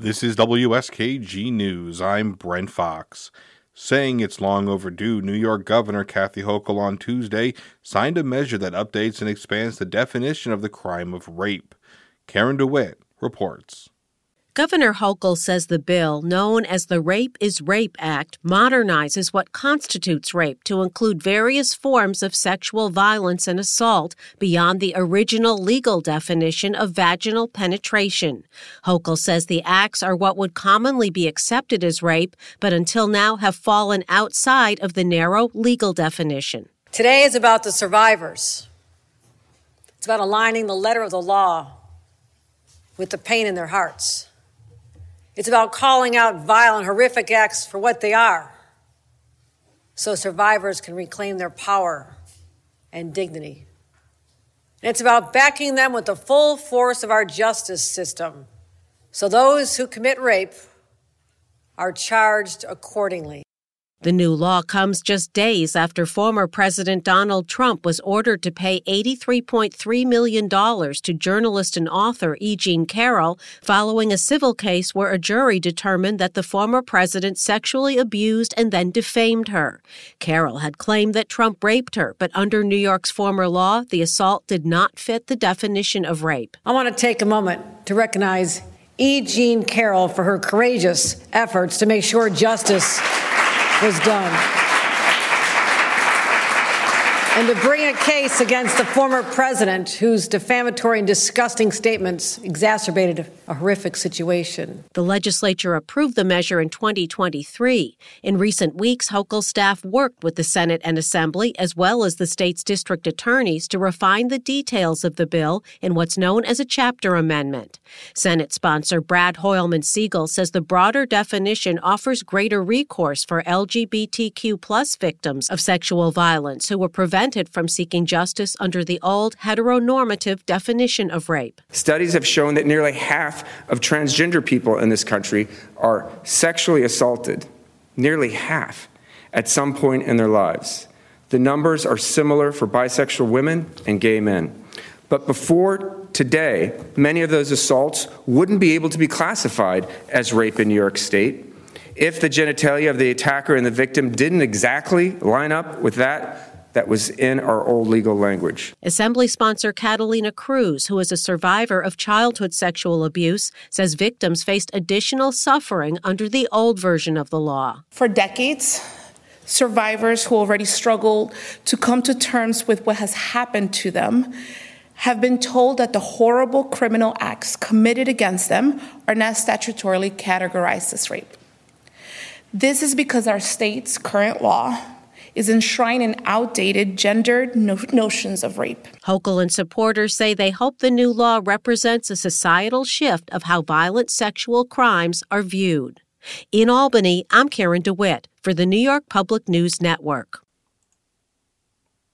This is WSKG News. I'm Brent Fox. Saying it's long overdue, New York Governor Kathy Hochul on Tuesday signed a measure that updates and expands the definition of the crime of rape. Karen DeWitt reports. Governor Hochul says the bill, known as the Rape is Rape Act, modernizes what constitutes rape to include various forms of sexual violence and assault beyond the original legal definition of vaginal penetration. Hochul says the acts are what would commonly be accepted as rape, but until now have fallen outside of the narrow legal definition. Today is about the survivors. It's about aligning the letter of the law with the pain in their hearts. It's about calling out violent, horrific acts for what they are so survivors can reclaim their power and dignity. And it's about backing them with the full force of our justice system so those who commit rape are charged accordingly. The new law comes just days after former President Donald Trump was ordered to pay $83.3 million to journalist and author E. Jean Carroll following a civil case where a jury determined that the former president sexually abused and then defamed her. Carroll had claimed that Trump raped her, but under New York's former law, the assault did not fit the definition of rape. I want to take a moment to recognize E. Jean Carroll for her courageous efforts to make sure justice was done and to bring a case against the former president whose defamatory and disgusting statements exacerbated a horrific situation. The legislature approved the measure in 2023. In recent weeks, Hochul's staff worked with the Senate and Assembly, as well as the state's district attorneys, to refine the details of the bill in what's known as a chapter amendment. Senate sponsor Brad Hoylman Sigal says the broader definition offers greater recourse for LGBTQ plus victims of sexual violence who were prevented prevented from seeking justice under the old heteronormative definition of rape. Studies have shown that nearly half of transgender people in this country are sexually assaulted, nearly half, at some point in their lives. The numbers are similar for bisexual women and gay men. But before today, many of those assaults wouldn't be able to be classified as rape in New York State if the genitalia of the attacker and the victim didn't exactly line up with that that was in our old legal language. Assembly sponsor Catalina Cruz, who is a survivor of childhood sexual abuse, says victims faced additional suffering under the old version of the law. For decades, survivors who already struggled to come to terms with what has happened to them have been told that the horrible criminal acts committed against them are now statutorily categorized as rape. This is because our state's current law is enshrining outdated gendered no- notions of rape. Hochul and supporters say they hope the new law represents a societal shift of how violent sexual crimes are viewed. In Albany, I'm Karen DeWitt for the New York Public News Network.